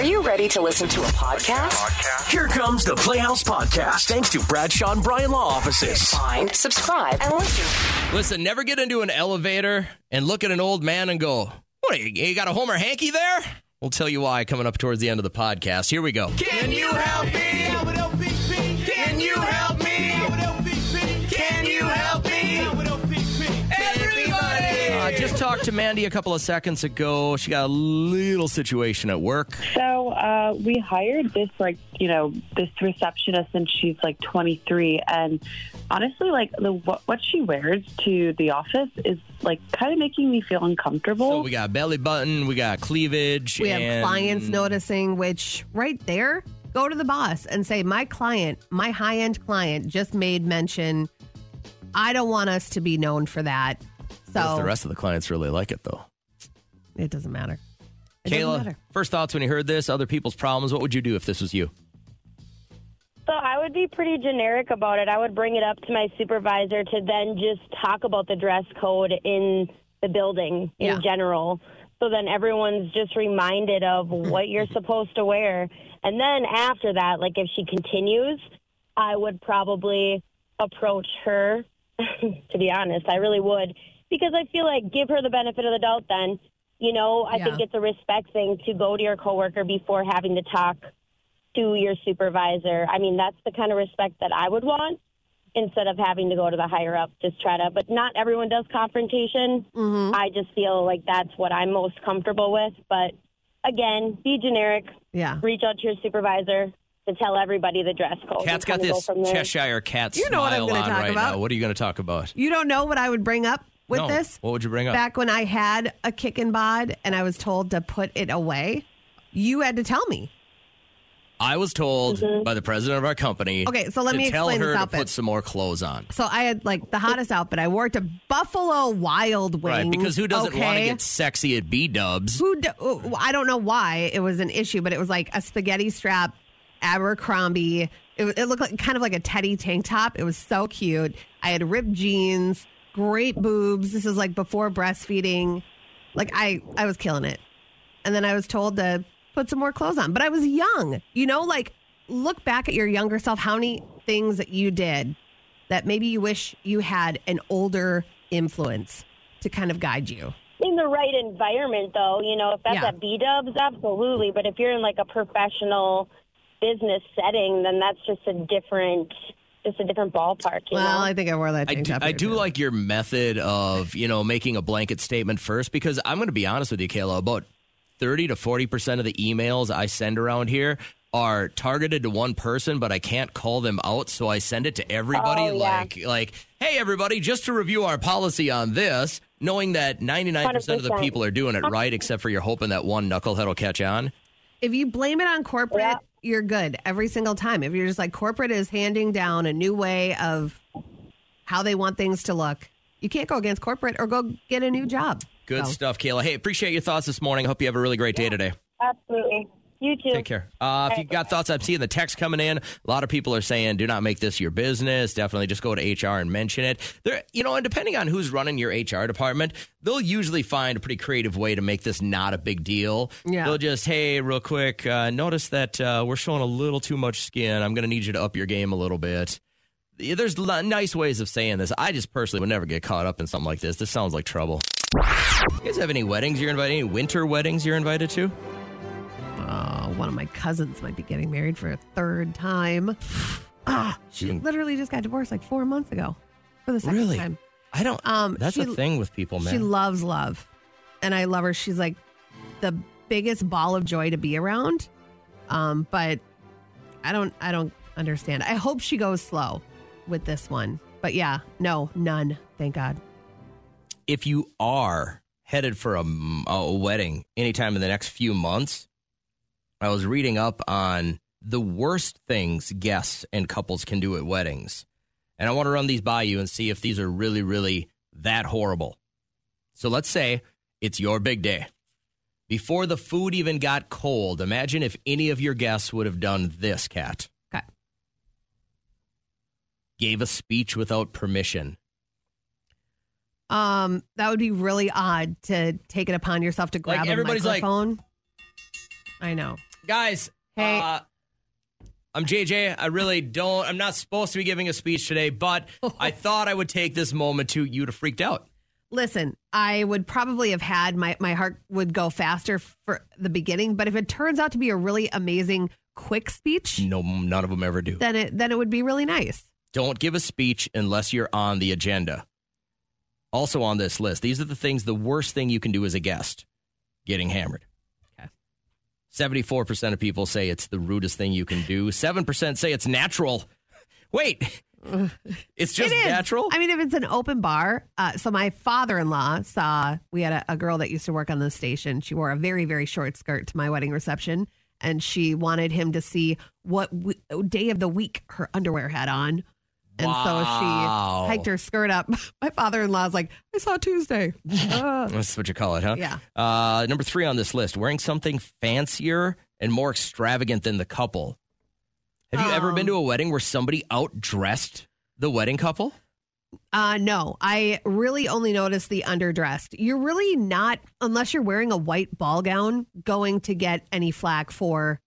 Are you ready to listen to a podcast? Here comes the Playhouse Podcast, thanks to Bradshaw and Bryan Law Offices. Find, subscribe, and listen. Listen, never get into an elevator and look at an old man and go, What, you, you got a Homer hanky there? We'll tell you why coming up towards the end of the podcast. Here we go. Can you help me? Talked to Mandy a couple of seconds ago. She got a little situation at work. So uh, we hired this like you know this receptionist and she's like 23 and honestly like the what, what she wears to the office is like kind of making me feel uncomfortable. So we got belly button, we got cleavage. We have clients noticing, which right there, go to the boss and say, My client, my high end client just made mention. I don't want us to be known for that. What So the rest of the clients really like it, though? it doesn't matter. It doesn't Kayla, matter. first thoughts when you heard this, other people's problems. What would you do if this was you? So I would be pretty generic about it. I would bring it up to my supervisor to then just talk about the dress code in the building in Yeah. general. So then everyone's just reminded of what you're supposed to wear. And then after that, like if she continues, I would probably approach her, to be honest. I really would. Because I feel like give her the benefit of the doubt then. You know, I Yeah. think it's a respect thing to go to your coworker before having to talk to your supervisor. I mean, that's the kind of respect that I would want instead of having to go to the higher up. Just try to, but not everyone does confrontation. Mm-hmm. I just feel like that's what I'm most comfortable with. But again, be generic. Yeah. Reach out to your supervisor to tell everybody the dress code. Cat's got kinda go this. Cheshire cat You know what I'm smile gonna on talk right about. now. What are you going to talk about? You don't know what I would bring up with No. this? What would you bring up? Back when I had a kick and bod and I was told to put it away, you had to tell me. I was told by the president of our company. Mm-hmm. Okay, so let to me tell explain her this to outfit. put some more clothes on. So I had like the hottest outfit. I wore it to Buffalo Wild Wings. Right, because who doesn't want to get sexy at B Dubs? Who? Do, oh, I don't know why it was an issue, but it was like a spaghetti strap, Abercrombie. It, it looked like kind of like a teddy tank top. It was so cute. I had ripped jeans, great boobs. This is like before breastfeeding. Like I, I was killing it. And then I was told to put some more clothes on, but I was young. You know, like look back at your younger self. How many things that you did that maybe you wish you had an older influence to kind of guide you. in the right environment, though, you know, if that's Yeah. at B Dubs, absolutely. But if you're in like a professional business setting, then that's just a different, just a different ballpark. You Well, know? I think I wore that I tank do. I do like your method of, you know, making a blanket statement first because I'm going to be honest with you, Kayla. About 30 to 40% of the emails I send around here are targeted to one person, but I can't call them out. So I send it to everybody Oh, yeah. like, like, hey, everybody, just to review our policy on this, knowing that 99% of the people are doing it right, except for you're hoping that one knucklehead will catch on. If you blame it on corporate, Yeah. You're good every single time. If you're just like corporate is handing down a new way of how they want things to look, you can't go against corporate or go get a new job. Good So, stuff, Kayla. Hey, appreciate your thoughts this morning. Hope you have a really great day today. absolutely. You too. Take care. Uh, if you got thoughts, I'm seeing the text coming in. A lot of people are saying, "Do not make this your business." Definitely, just go to HR and mention it. There, you know, and depending on who's running your HR department, they'll usually find a pretty creative way to make this not a big deal. Yeah. They'll just, "Hey, real quick, uh, notice that uh, we're showing a little too much skin. I'm going to need you to up your game a little bit." There's li- nice ways of saying this. I just personally would never get caught up in something like this. This sounds like trouble. You guys have any weddings you're invited? Any winter weddings you're invited to? Oh, one of my cousins might be getting married for a third time. Ah, she literally just got divorced like four months ago for the second Really? time. I don't. Um, that's she- a thing with people, man. She loves love, and I love her. She's like the biggest ball of joy to be around. Um, but I don't, I don't understand. I hope she goes slow with this one. But yeah, no, none. Thank God. if you are headed for a, a wedding anytime in the next few months, I was reading up on the worst things guests and couples can do at weddings. And I want to run these by you and see if these are really, really that horrible. So let's say it's your big day. Before the food even got cold, imagine if any of your guests would have done this, Kat. Okay. Gave a speech without permission. Um, that would be really odd to take it upon yourself to grab Like, a everybody's like- microphone. I know. Guys, Hey. uh, I'm JJ. I really don't, I'm not supposed to be giving a speech today, but I thought I would take this moment to you to freaked out. Listen, I would probably have had my, my heart would go faster for the beginning, but if it turns out to be a really amazing quick speech, No, none of them ever do. then it then it would be really nice. Don't give a speech unless you're on the agenda. Also on this list, these are the things, the worst thing you can do as a guest getting hammered. Okay. 74% of people say it's the rudest thing you can do. 7% say it's natural. Wait, it's just It natural? I mean, if it's an open bar. Uh, so my father-in-law saw we had a, a girl that used to work on the station. She wore a very very short skirt to my wedding reception, and she wanted him to see what w- day of the week her underwear had on. And Wow. so she hiked her skirt up. My father-in-law's like, I saw Tuesday. Uh, That's what you call it, huh? Yeah. Uh, number three on this list, wearing something fancier and more extravagant than the couple. Have you ever Um, been to a wedding where somebody outdressed the wedding couple? Uh, no, I really only noticed the underdressed. You're really not, unless you're wearing a white ball gown, going to get any flack for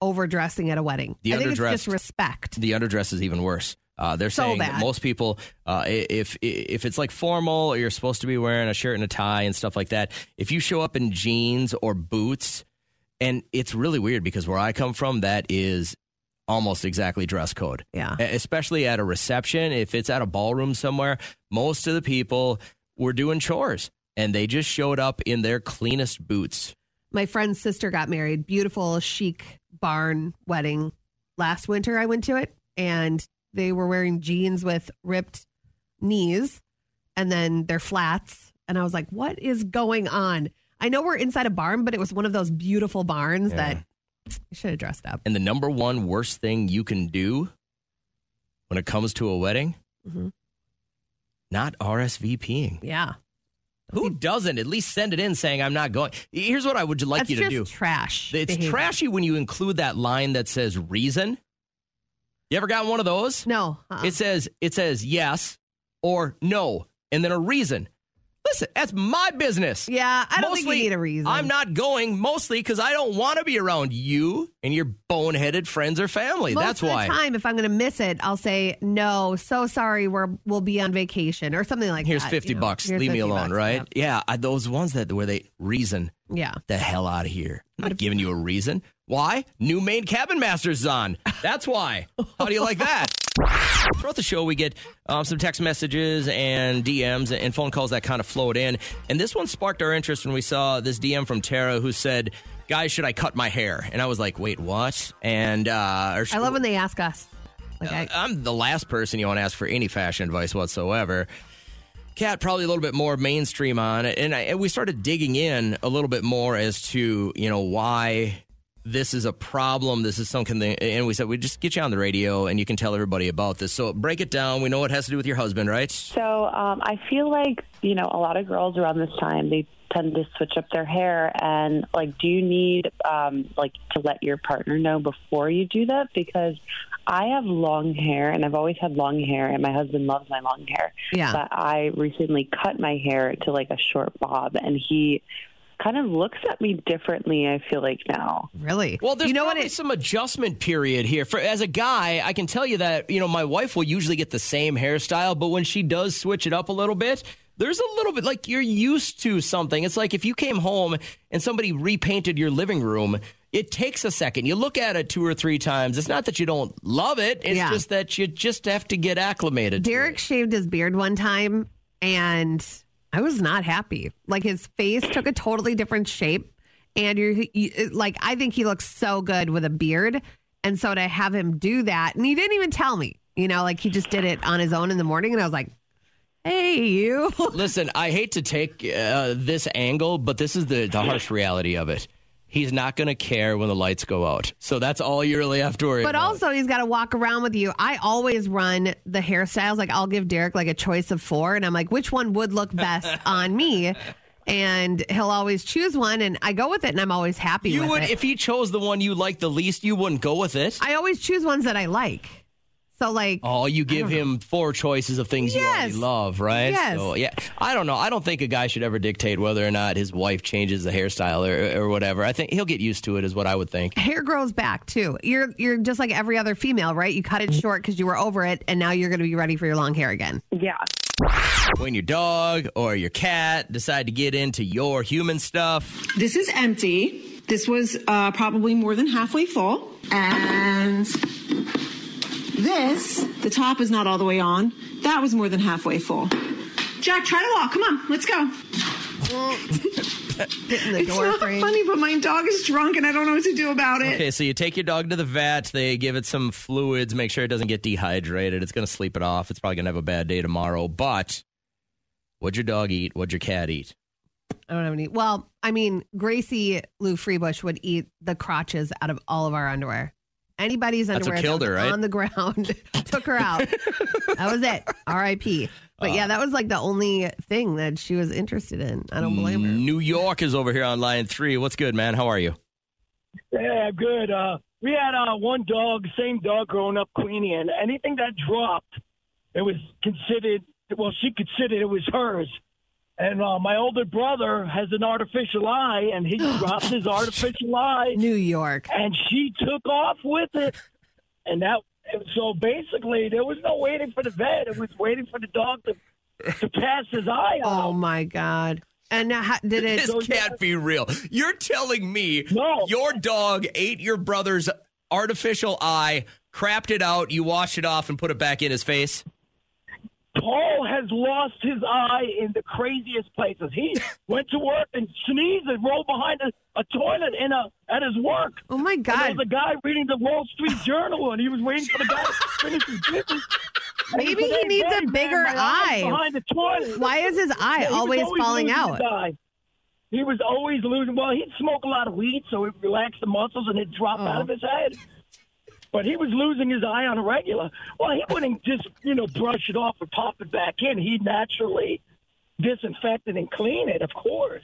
overdressing at a wedding. The I think it's just respect. The underdress is even worse. Uh, they're So saying that most people, uh, if if it's like formal or you're supposed to be wearing a shirt and a tie and stuff like that, if you show up in jeans or boots, and it's really weird because where I come from, that is almost exactly dress code. Yeah. Especially at a reception. If it's at a ballroom somewhere, most of the people were doing chores and they just showed up in their cleanest boots. My friend's sister got married. Beautiful, chic barn wedding. Last winter, I went to it, and they were wearing jeans with ripped knees and then their flats. And I was like, what is going on? I know we're inside a barn, but it was one of those beautiful barns Yeah. that you should have dressed up. And the number one worst thing you can do when it comes to a wedding, Mhm. not RSVPing. Yeah. Who doesn't at least send it in saying I'm not going? Here's what I would like That's you to just do. trash. It's behavior. trashy when you include that line that says reason. You ever gotten one of those? No. uh-uh. It says it says yes or no, and then a reason. Listen, that's my business. yeah, I don't think you need a reason. I'm not going mostly because I don't want to be around you and your boneheaded friends or family. Most that's of why. the time, if I'm going to miss it, I'll say no. So sorry, we're we'll be on vacation or something like that. Here's that. fifty you know. bucks. Here's Leave me alone, bucks, right? Yeah, I, those ones that where they reason Yeah. the hell out of here. I'm not giving you a reason. Why? New Maine Cabin Masters on. That's why. How do you like that? Throughout the show, we get um, some text messages and DMs and phone calls that kind of float in. And this one sparked our interest when we saw this DM from Tara who said, Guys, should I cut my hair? And I was like, Wait, what? And uh, I love when they ask us. Like, I, I'm the last person you want to ask for any fashion advice whatsoever. Cat probably a little bit more mainstream on it, and, I, and we started digging in a little bit more as to you know why this is a problem. This is something, that, and we said we just get you on the radio and you can tell everybody about this. So break it down. We know it has to do with your husband, right? So um, I feel like you know a lot of girls around this time they tend to switch up their hair and like do you need um, like to let your partner know before you do that because I have long hair and I've always had long hair and my husband loves my long hair Yeah. but I recently cut my hair to like a short bob and he kind of looks at me differently I feel like now really? Well, there's you know what probably it, some adjustment period here. For as a guy, I can tell you that you know my wife will usually get the same hairstyle, but when she does switch it up a little bit, there's a little bit like you're used to something. It's like if you came home and somebody repainted your living room. It takes a second. You look at it two or three times. It's not that you don't love it. It's Yeah. just that you just have to get acclimated. to Derek it. shaved his beard one time and I was not happy. Like his face took a totally different shape. And you're you, like, I think he looks so good with a beard. And so to have him do that, and he didn't even tell me, you know, like he just did it on his own in the morning. And I was like, hey, you. Listen, I hate to take uh, this angle, but this is the, the harsh reality of it. He's not going to care when the lights go out. So that's all you really have to worry But about. also, he's got to walk around with you. I always run the hairstyles. Like, I'll give Derek like a choice of four, and I'm like, which one would look best on me? And he'll always choose one, and I go with it, and I'm always happy You with would, it. if he chose the one you like the least, you wouldn't go with it. I always choose ones that I like. So like, Oh, you give him four choices of things you already love, right? Yes. So, yeah, I don't know. I don't think a guy should ever dictate whether or not his wife changes the hairstyle or, or whatever. I think he'll get used to it, is what I would think. hair grows back too. You're you're just like every other female, right? You cut it short because you were over it, and now you're going to be ready for your long hair again. Yeah. When your dog or your cat decide to get into your human stuff, This is empty. This was uh, probably more than halfway full. And this, the top is not all the way on. That was more than halfway full. Jack, try to walk. Come on, let's go. The It's door not frame. funny, but my dog is drunk and I don't know what to do about it. Okay, so you take your dog to the vet. They give it some fluids, make sure it doesn't get dehydrated. It's going to sleep it off. It's probably going to have a bad day tomorrow. But what'd your dog eat? What'd your cat eat? I don't have any. Well, I mean, Gracie Lou Freebush would eat the crotches out of all of our underwear. Anybody's That's what underwear killed that her, right? on the ground took her out. that was it. R.I.P. But Uh. yeah, that was like the only thing that she was interested in. I don't blame her. New York is over here on line three. What's good, man? How are you? Yeah, good. Uh, we had uh, one dog, same dog growing up, Queenie, and anything that dropped, it was considered, well, she considered it was hers. And uh, my older brother has an artificial eye, and he dropped his artificial eye, New York. and she took off with it. And that, so basically, there was no waiting for the vet. It was waiting for the dog to, to pass his eye off. Oh out. my God. And now, how, did it? This can't be real. You're telling me No. your dog ate your brother's artificial eye, crapped it out, you washed it off, and put it back in his face? Paul has lost his eye in the craziest places. He went to work and sneezed and rolled behind a, a toilet in a at his work. Oh my And there was a guy reading the Wall Street Journal, and he was waiting for the guy to finish his business. Maybe he said, "Hey, needs a Betty, man, bigger eye. behind the toilet. Why is his eye Yeah, he was always falling out? He was always losing. Well, he'd smoke a lot of weed, so it relaxed the muscles and it dropped Oh. out of oh. his head. But he was losing his eye on a regular. Well, he wouldn't just you know brush it off and pop it back in. He'd naturally disinfect it and clean it, of course.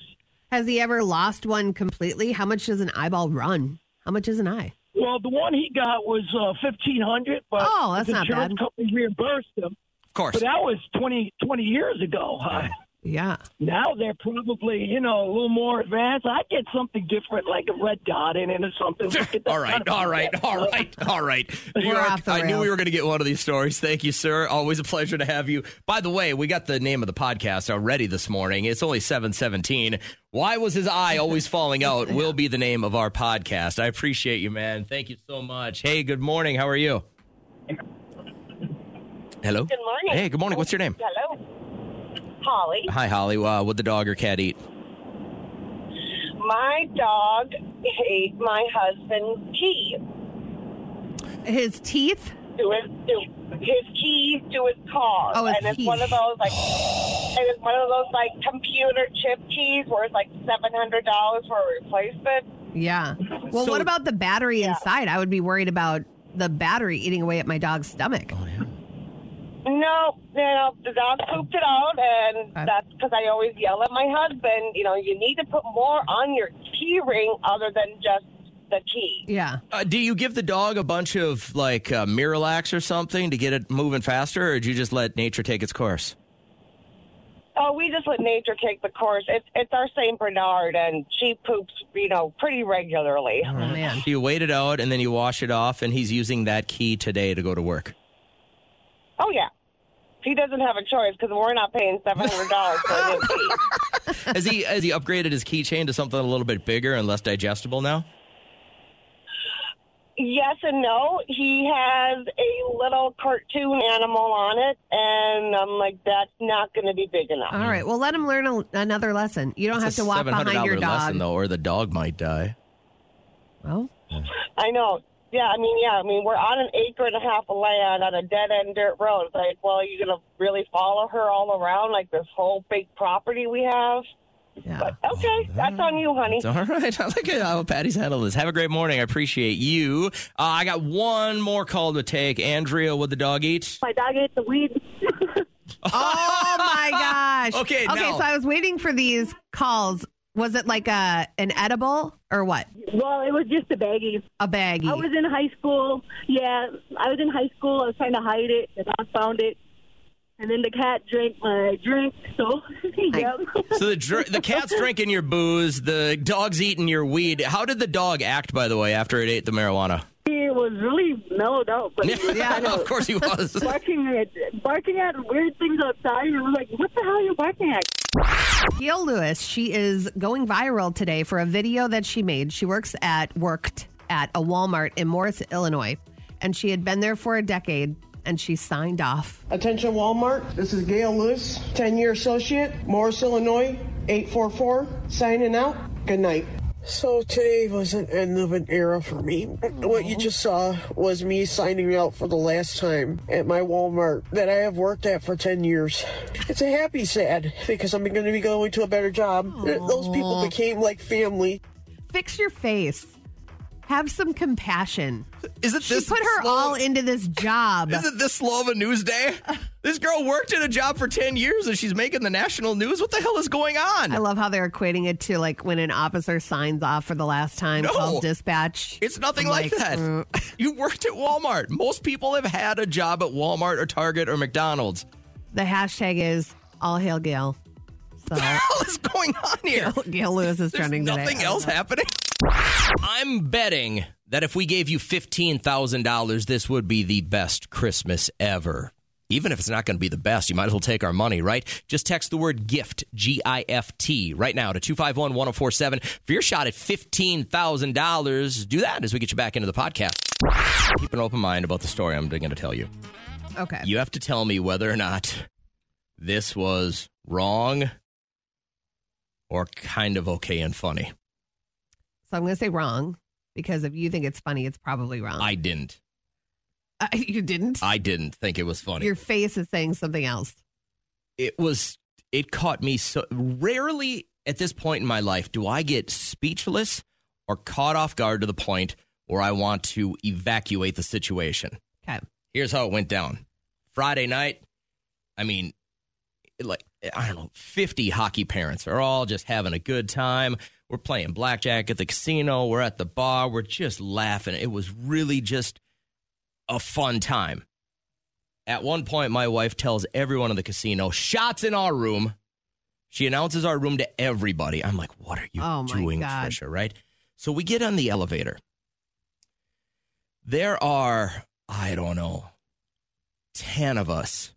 Has he ever lost one completely? How much does an eyeball run? How much is an eye? Well, the one he got was uh, fifteen hundred, but Oh, that's his not insurance bad. company reimbursed him. Of course. But that was 20, 20 years ago. Yeah. now they're probably, you know, a little more advanced. I'd get something different, like a red dot in it or something. Get that All right, kind of all right, effect. all right, all right. New York, off the I knew we were going to get one of these stories. Thank you, sir. Always a pleasure to have you. By the way, we got the name of the podcast already this morning. It's only 717. Why was his eye always falling out? Will be the name of our podcast. I appreciate you, man. Thank you so much. Hey, good morning. How are you? Hello? Good morning. Hey, good morning. What's your name? Hello. Holly. Hi, Holly. Uh, what'd the dog or cat eat? My dog ate my husband's teeth. His teeth? To his, to his keys to his car. Oh, his and it's keys. one of those like and it's one of those like computer chip keys where it's like seven hundred dollars for a replacement. Yeah. Well, So- what about the battery Yeah. inside? I would be worried about the battery eating away at my dog's stomach. Oh, yeah. No, you know, the dog pooped it out, and that's because I always yell at my husband. You know, you need to put more on your key ring other than just the key. Yeah. Uh, do you give the dog a bunch of like uh, Miralax or something to get it moving faster, or do you just let nature take its course? Oh, we just let nature take the course. It's it's our Saint Bernard, and she poops, you know, pretty regularly. Oh, man. You wait it out and then you wash it off, and he's using that key today to go to work. Oh yeah, he doesn't have a choice because we're not paying seven hundred dollars for a new key. Has he has he upgraded his keychain to something a little bit bigger and less digestible now? Yes and no. He has a little cartoon animal on it, and I'm like, that's not going to be big enough. All right. Well, let him learn a, another lesson. You don't have It's a to walk behind your dog. lesson though, or the dog might die. Well, I know. Yeah, I mean, yeah, I mean, we're on an acre and a half of land on a dead end dirt road. It's like, well, you're gonna really follow her all around like this whole big property we have? yeah. Okay, that's on you, honey. It's all right. I like how Patty's handled this. Have a great morning. I appreciate you. Uh, I got one more call to take. Andrea, would the dog eat? My dog ate the weed. Oh my gosh. Okay, Okay, now- so I was waiting for these calls Was it like a an edible or what? Well, it was just a baggie. A baggie. I was in high school. Yeah, I was in high school. I was trying to hide it. The dog found it. And then the cat drank my drink. So, yeah. So the dr- the cat's drinking your booze, the dog's eating your weed. How did the dog act, by the way, after it ate the marijuana? He was really mellowed out, but he was Yeah, of course he was. barking at barking at weird things outside. And I was like, "What the hell are you barking at?" Gail Lewis, she is going viral today for a video that she made. She works at worked at a Walmart in Morris, Illinois, and she had been there for a decade and she signed off. Attention Walmart, this is Gail Lewis, 10 year associate, Morris, Illinois, 844, signing out. Good night. So today was an end of an era for me. What you just saw was me signing out for the last time at my Walmart that I have worked at for 10 years. It's a happy sad because I'm going to be going to a better job. Those people became like family. Fix your face. Have some compassion. Is it She this put her slow- all into this job. Is it this slow of a news day? This girl worked in a job for 10 years and she's making the national news. What the hell is going on? I love how they're equating it to like when an officer signs off for the last time, No. calls dispatch. It's nothing I'm like, that. mm. You worked at Walmart. Most people have had a job at Walmart or Target or McDonald's. The hashtag is all hail Gail. So What the hell is going on here? Gail, Gail Lewis is There's trending today. nothing else happening. I'm betting that if we gave you $15,000, this would be the best Christmas ever. Even if it's not going to be the best, you might as well take our money, right? Just text the word gift, G I F T, right now to 251 1047 for your shot at $15,000. Do that as we get you back into the podcast. Keep an open mind about the story I'm going to tell you. Okay. You have to tell me whether or not this was wrong or kind of okay and funny. So I'm going to say wrong because if you think it's funny, it's probably wrong. I didn't. Uh, you didn't? I didn't think it was funny. Your face is saying something else. it was it caught me so rarely at this point in my life do I get speechless or caught off guard to the point where I want to evacuate the situation. Okay. Here's how it went down. Friday night, I mean, like I don't know, 50 hockey parents are all just having a good time. We're playing blackjack at the casino, we're at the bar, we're just laughing. It was really just a fun time. At one point, my wife tells everyone in the casino, shots in our room. She announces our room to everybody. I'm like, what are you Oh, doing, God. Trisha? Right? So we get on the elevator. There are, I don't know, 10 of us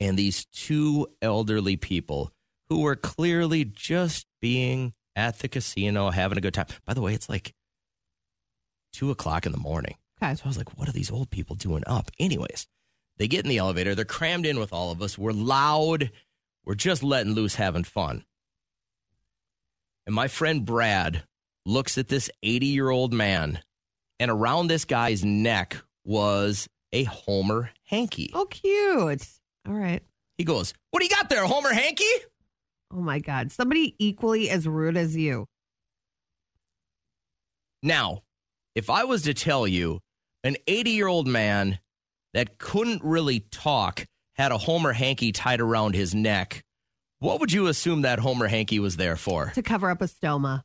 and these two elderly people who were clearly just being at the casino, having a good time. By the way, it's like two o'clock in the morning. Okay. So I was like, what are these old people doing up? Anyways, they get in the elevator. They're crammed in with all of us. We're loud. We're just letting loose, having fun. And my friend Brad looks at this 80 year old man, and around this guy's neck was a Homer hanky. Oh, cute. All right. He goes, What do you got there, Homer hanky? Oh, my God. Somebody equally as rude as you. Now, if I was to tell you an 80 year old man that couldn't really talk had a Homer hanky tied around his neck, what would you assume that Homer hanky was there for? To cover up a stoma.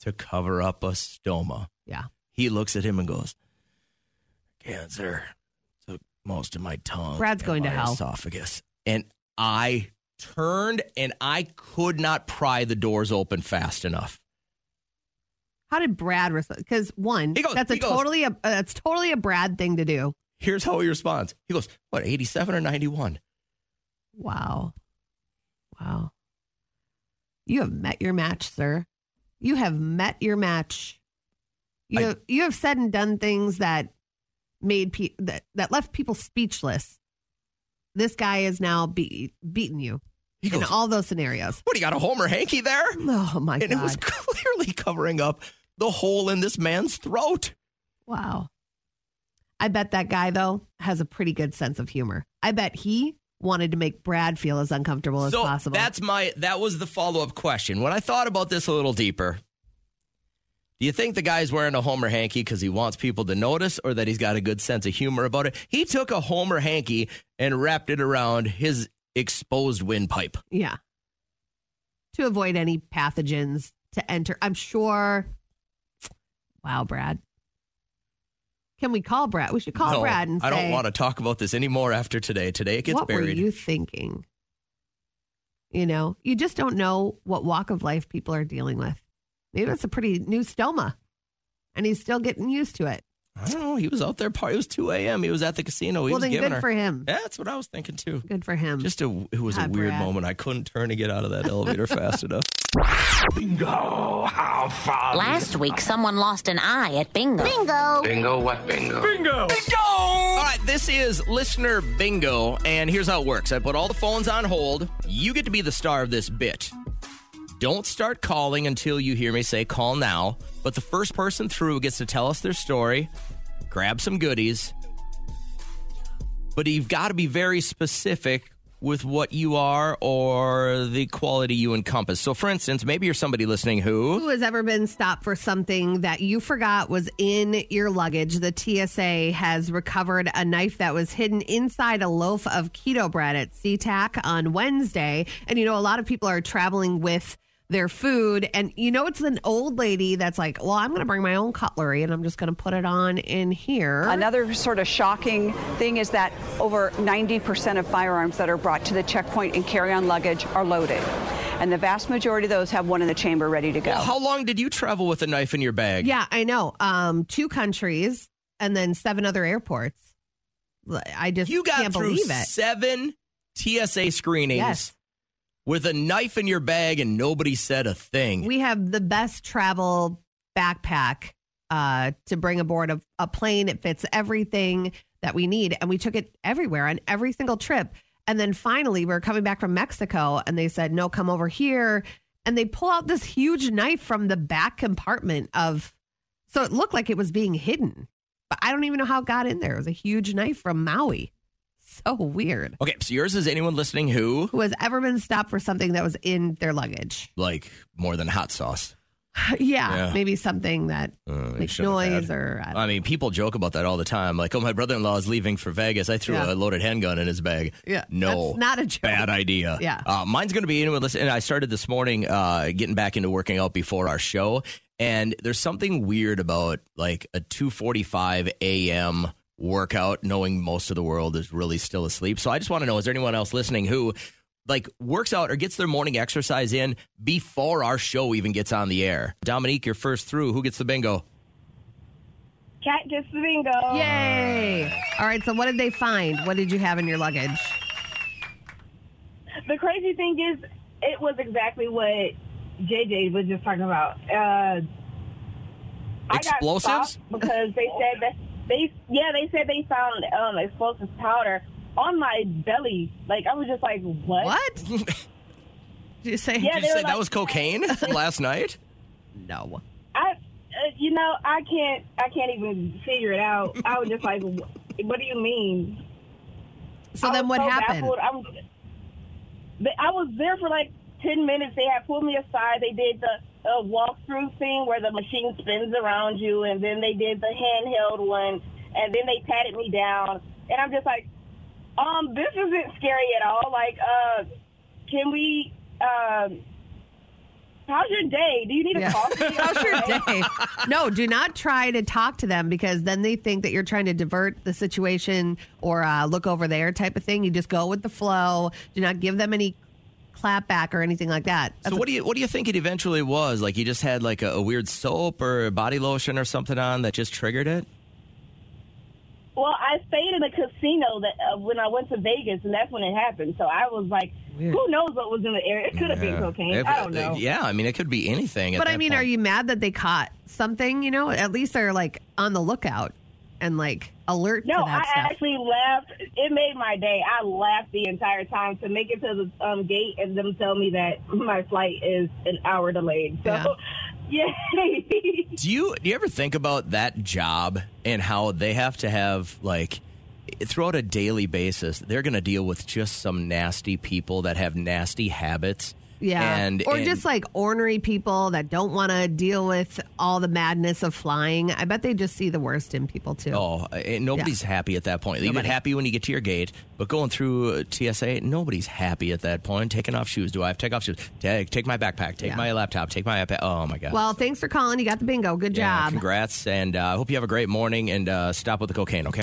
To cover up a stoma. Yeah. He looks at him and goes, Cancer took most of my tongue. Brad's going to hell. Esophagus. And I turned and I could not pry the doors open fast enough. How did Brad respond? Because one, goes- that's a goes- totally a uh, that's totally a Brad thing to do. Here's how he responds. He goes, What, 87 or 91? Wow. Wow. You have met your match, sir. You have met your match. You I- have, you have said and done things that made pe- that that left people speechless. This guy is now be- beating you He in all those scenarios. What, do you got a Homer hanky there? Oh my and god! And it was clearly covering up the hole in this man's throat. wow. I bet that guy though has a pretty good sense of humor. I bet he wanted to make Brad feel as uncomfortable as so possible. that's my that was the follow-up question. When I thought about this a little deeper, do you think the guy's wearing a Homer hanky because he wants people to notice or that he's got a good sense of humor about it? He took a Homer hanky and wrapped it around his exposed windpipe. Yeah. To avoid any pathogens to enter. I'm sure. Wow, Brad. Can we call Brad? We should call no, Brad and say, I don't want to talk about this anymore after today. Today it gets what buried. What were you thinking? You know, you just don't know what walk of life people are dealing with. Maybe it's a pretty new stoma, and he's still getting used to it. I don't know. He was out there. Part. It was two a.m. He was at the casino. He well, was then giving good her. for him. Yeah, that's what I was thinking too. Good for him. Just a. It was a weird Brad. moment. I couldn't turn to get out of that elevator fast enough. Bingo! How fun! Last week, someone lost an eye at bingo. Bingo. Bingo what bingo? bingo? Bingo! All right, this is listener bingo, and here's how it works. I put all the phones on hold. You get to be the star of this bit. Don't start calling until you hear me say call now, but the first person through gets to tell us their story, grab some goodies, but you've got to be very specific with what you are or the quality you encompass. So, for instance, maybe you're somebody listening who. Who has ever been stopped for something that you forgot was in your luggage? The TSA has recovered a knife that was hidden inside a loaf of keto bread at SeaTac on Wednesday. And you know, a lot of people are traveling with their food. And you know, it's an old lady that's like, well, I'm going to bring my own cutlery and I'm just going to put it on in here. Another sort of shocking thing is that over 90% of firearms that are brought to the checkpoint in carry on luggage are loaded. And the vast majority of those have one in the chamber ready to go. Well, how long did you travel with a knife in your bag? Yeah, I know. Um, two countries and then seven other airports. I just You got can't through believe it. seven TSA screenings Yes. With a knife in your bag and nobody said a thing. We have the best travel backpack uh, to bring aboard a, a plane. It fits everything that we need. And we took it everywhere on every single trip. And then finally, we are coming back from Mexico and they said, no, come over here. And they pull out this huge knife from the back compartment of, so it looked like it was being hidden. But I don't even know how it got in there. It was a huge knife from Maui. So weird. okay, so yours is anyone listening who Who has ever been stopped for something that was in their luggage? like more than hot sauce. yeah, Yeah. maybe something that Uh, makes shouldn't have noise had- or I I mean, people joke about that all the time. Like, oh, my brother-in-law is leaving for Vegas. I threw Yeah. a loaded handgun in his bag. Yeah, no, that's not a joke. bad idea. Yeah. uh, mine's going to be anyone listen. And I started this morning, uh, getting back into working out before our show, and there's something weird about like a 2:45 a.m. workout, knowing most of the world is really still asleep. So I just want to know: is there anyone else listening who? Like works out or gets their morning exercise in before our show even gets on the air. Dominique, you're first through. Who gets the bingo? Cat gets the bingo. Yay! All right, so what did they find? What did you have in your luggage? The crazy thing is, it was exactly what JJ was just talking about. Uh, I got Explosives? because they said that they yeah they said they found um, explosive powder on my belly. Like I was just like, what? What? Did you say? Yeah, Did they you were say that was cocaine last night? No. I, uh, you know, I can't, I can't even figure it out. I was just like, "Wh- what do you mean? So I then was what so happened? baffled. I'm, I was there for like ten minutes. They had pulled me aside. They did the uh, walkthrough thing where the machine spins around you, and then they did the handheld one, and then they patted me down, and I'm just like, um, this isn't scary at all. Like, uh, can we? Um, how's your day? Do you need a Yeah. coffee? How's your day? No, do not try to talk to them because then they think that you're trying to divert the situation or uh, look over there type of thing. You just go with the flow. Do not give them any clap back or anything like that. So what do you what do you think it eventually was? Like you just had like a, a weird soap or body lotion or something on that just triggered it? Well, I stayed in a casino that uh, when I went to Vegas, and that's when it happened. So I was like, Weird. who knows what was in the area? It could have been cocaine. It- I don't know. Yeah, I mean it could be anything. at But I that mean, point. are you mad that they caught something? You know, at least they're like on the lookout and like alert No, to I stuff. actually laughed. It made my day. I laughed the entire time to make it to the um, gate and them tell me that my flight is an hour delayed. So, yay! Do you do you ever think about that job and how they have to have like throughout a daily basis they're going to deal with just some nasty people that have nasty habits Yeah. And or and- just like ornery people that don't want to deal with all the madness of flying. I bet they just see the worst in people too. Oh, nobody's happy at that point. You get happy when you get to your gate, but going through uh, TSA, nobody's happy at that point. Taking off shoes. Do I have to take off shoes? Take, take my backpack. Take Yeah. my laptop. Take my iPad. Oh my god. Well, thanks for calling. You got the bingo. Good Yeah, job. congrats, and uh, I hope you have a great morning. And uh, stop with the cocaine. Okay.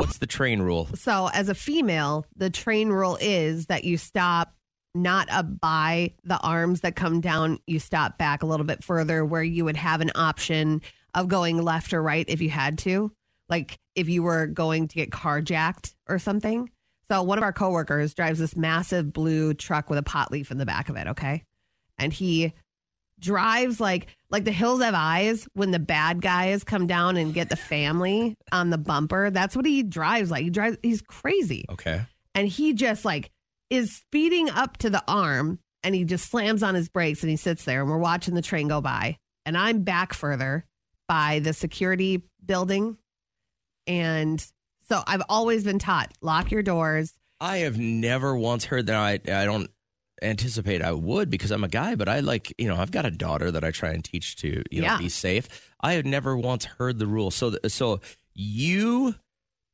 What's the train rule? So, as a female, the train rule is that you stop not a by the arms that come down. You stop back a little bit further where you would have an option of going left or right if you had to. Like if you were going to get carjacked or something. So, one of our coworkers drives this massive blue truck with a pot leaf in the back of it. Okay. And he drives like like the hills have eyes when the bad guys come down and get the family on the bumper that's what he drives like he drives he's crazy Okay. and he just like is speeding up to the arm and he just slams on his brakes and he sits there and we're watching the train go by and i'm back further by the security building and so i've always been taught lock your doors I have never once heard that. I I don't anticipate I would because I'm a guy, but I like you know I've got a daughter that I try and teach to you know Yeah. be safe. I have never once heard the rule. So so you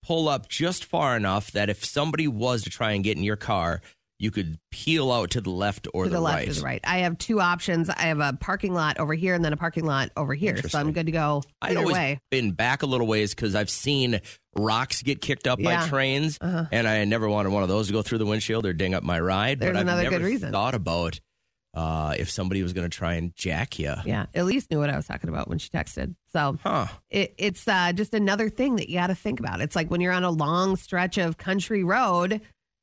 pull up just far enough that if somebody was to try and get in your car, you could peel out to the left or to the, left right. or the right. I have two options. I have a parking lot over here and then a parking lot over here. So I'm good to go I've either always way. been back a little ways because I've seen rocks get kicked up Yeah. by trains, Uh-huh. and I never wanted one of those to go through the windshield or ding up my ride. There's but I've another never good reason. thought about uh, if somebody was going to try and jack you. Yeah, Elise knew what I was talking about when she texted. So Huh. it, it's uh, just another thing that you got to think about. It's like when you're on a long stretch of country road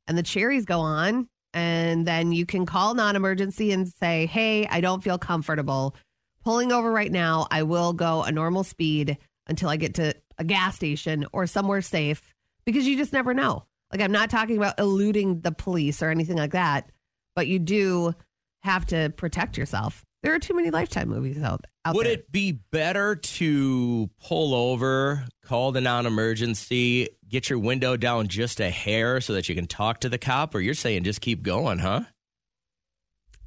and the cherries go on, and then you can call non emergency and say, Hey, I don't feel comfortable pulling over right now. I will go a normal speed until I get to a gas station or somewhere safe because you just never know. Like, I'm not talking about eluding the police or anything like that, but you do have to protect yourself. There are too many Lifetime movies out, out Would there. it be better to pull over, call the non emergency, get your window down just a hair so that you can talk to the cop, or you're saying just keep going, huh?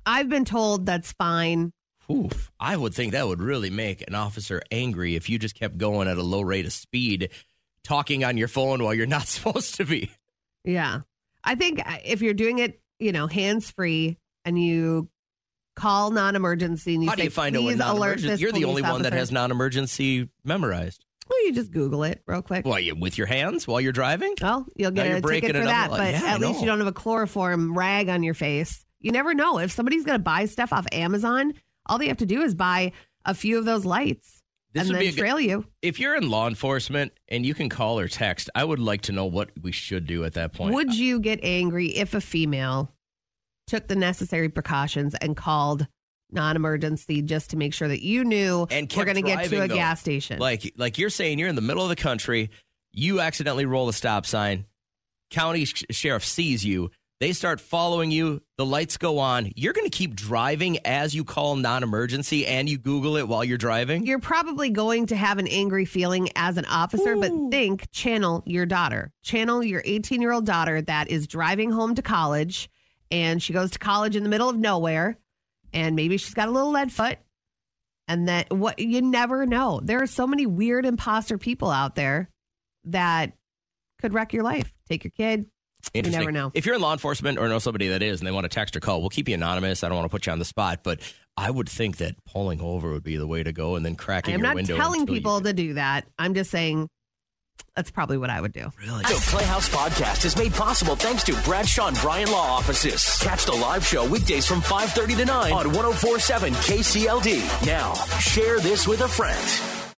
I've been told that's fine. Oof. I would think that would really make an officer angry if you just kept going at a low rate of speed, talking on your phone while you're not supposed to be. Yeah. I think uh, if you're doing it, you know, hands free and you call non emergency and you How do say, you find out please alert non-emergency? this You're the only one that officer." has non-emergency memorized. Well, you just Google it real quick. Why you with your hands while you're driving? Well, you'll Now get you're a breaking ticket for another that, law. but Yeah, I at least know. you don't have a chloroform rag on your face. You never know. If somebody's going to buy stuff off Amazon, all they have to do is buy a few of those lights This and would then be a good- trail you. If you're in law enforcement and you can call or text, I would like to know what we should do at that point. Would you get angry if a female took the necessary precautions and called non-emergency just to make sure that you knew and we're going to get to a though. gas station? Like like you're saying, you're in the middle of the country, you accidentally roll a stop sign, county sh- sheriff sees you, they start following you, the lights go on. You're going to keep driving as you call non-emergency, and you Google it while you're driving. You're probably going to have an angry feeling as an officer, but think channel your daughter. Channel your 18 year old daughter that is driving home to college and she goes to college in the middle of nowhere and maybe she's got a little lead foot. And that what you never know. There are so many weird imposter people out there that could wreck your life. Take your kid. You never know. If you're in law enforcement or know somebody that is and they want to text or call, we'll keep you anonymous. I don't want to put you on the spot, but I would think that pulling over would be the way to go and then cracking your not window. telling people to do that. I'm just saying that's probably what I would do. Really? The Playhouse Podcast is made possible thanks to Bradshaw and Bryan Law Offices. Catch the live show weekdays from 5.30 to 9 on 1047 KCLD. Now, share this with a friend.